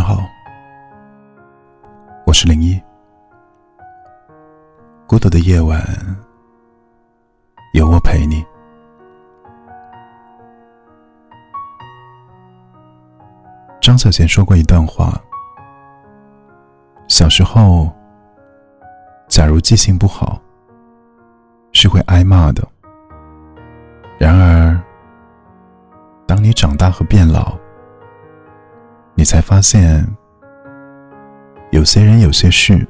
你好，我是零一。孤独的夜晚，有我陪你。张小娴说过一段话：小时候，假如记性不好，是会挨骂的。然而，当你长大和变老，你才发现，有些人、有些事，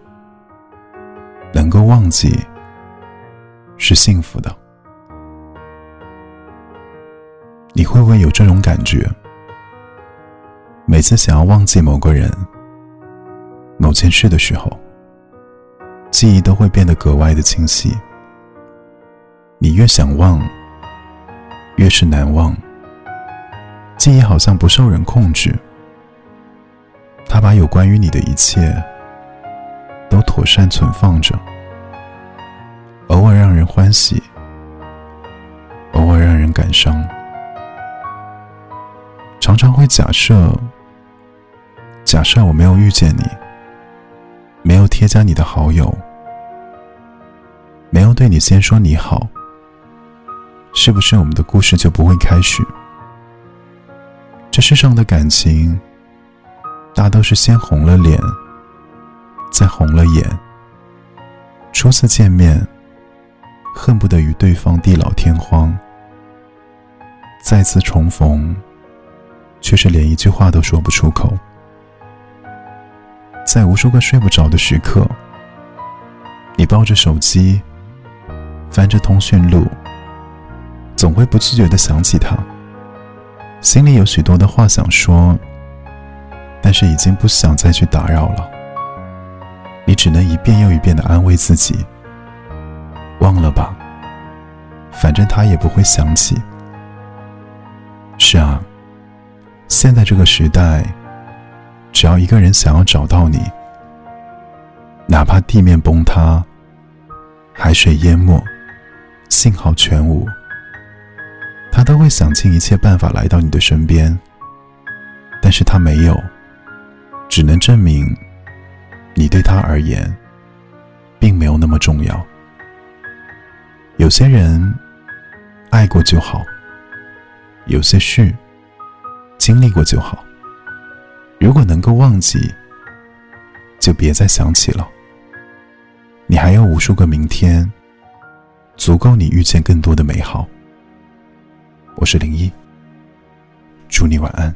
能够忘记是幸福的。你会不会有这种感觉？每次想要忘记某个人、某件事的时候，记忆都会变得格外的清晰。你越想忘，越是难忘。记忆好像不受人控制，把有关于你的一切都妥善存放着，偶尔让人欢喜，偶尔让人感伤，常常会假设，假设我没有遇见你，没有添加你的好友，没有对你先说你好。是不是我们的故事就不会开始？这世上的感情，大都是先红了脸，再红了眼。初次见面，恨不得与对方地老天荒；再次重逢，却是连一句话都说不出口。在无数个睡不着的时刻，你抱着手机，翻着通讯录。总会不自觉的想起他，心里有许多的话想说，但是已经不想再去打扰了。你只能一遍又一遍的安慰自己，忘了吧，反正他也不会想起。是啊，现在这个时代，只要一个人想要找到你，哪怕地面崩塌，海水淹没，信号全无。他都会想尽一切办法来到你的身边，但是他没有，只能证明你对他而言，并没有那么重要。有些人爱过就好，有些事经历过就好。如果能够忘记，就别再想起了。你还有无数个明天，足够你遇见更多的美好。我是零一，祝你晚安。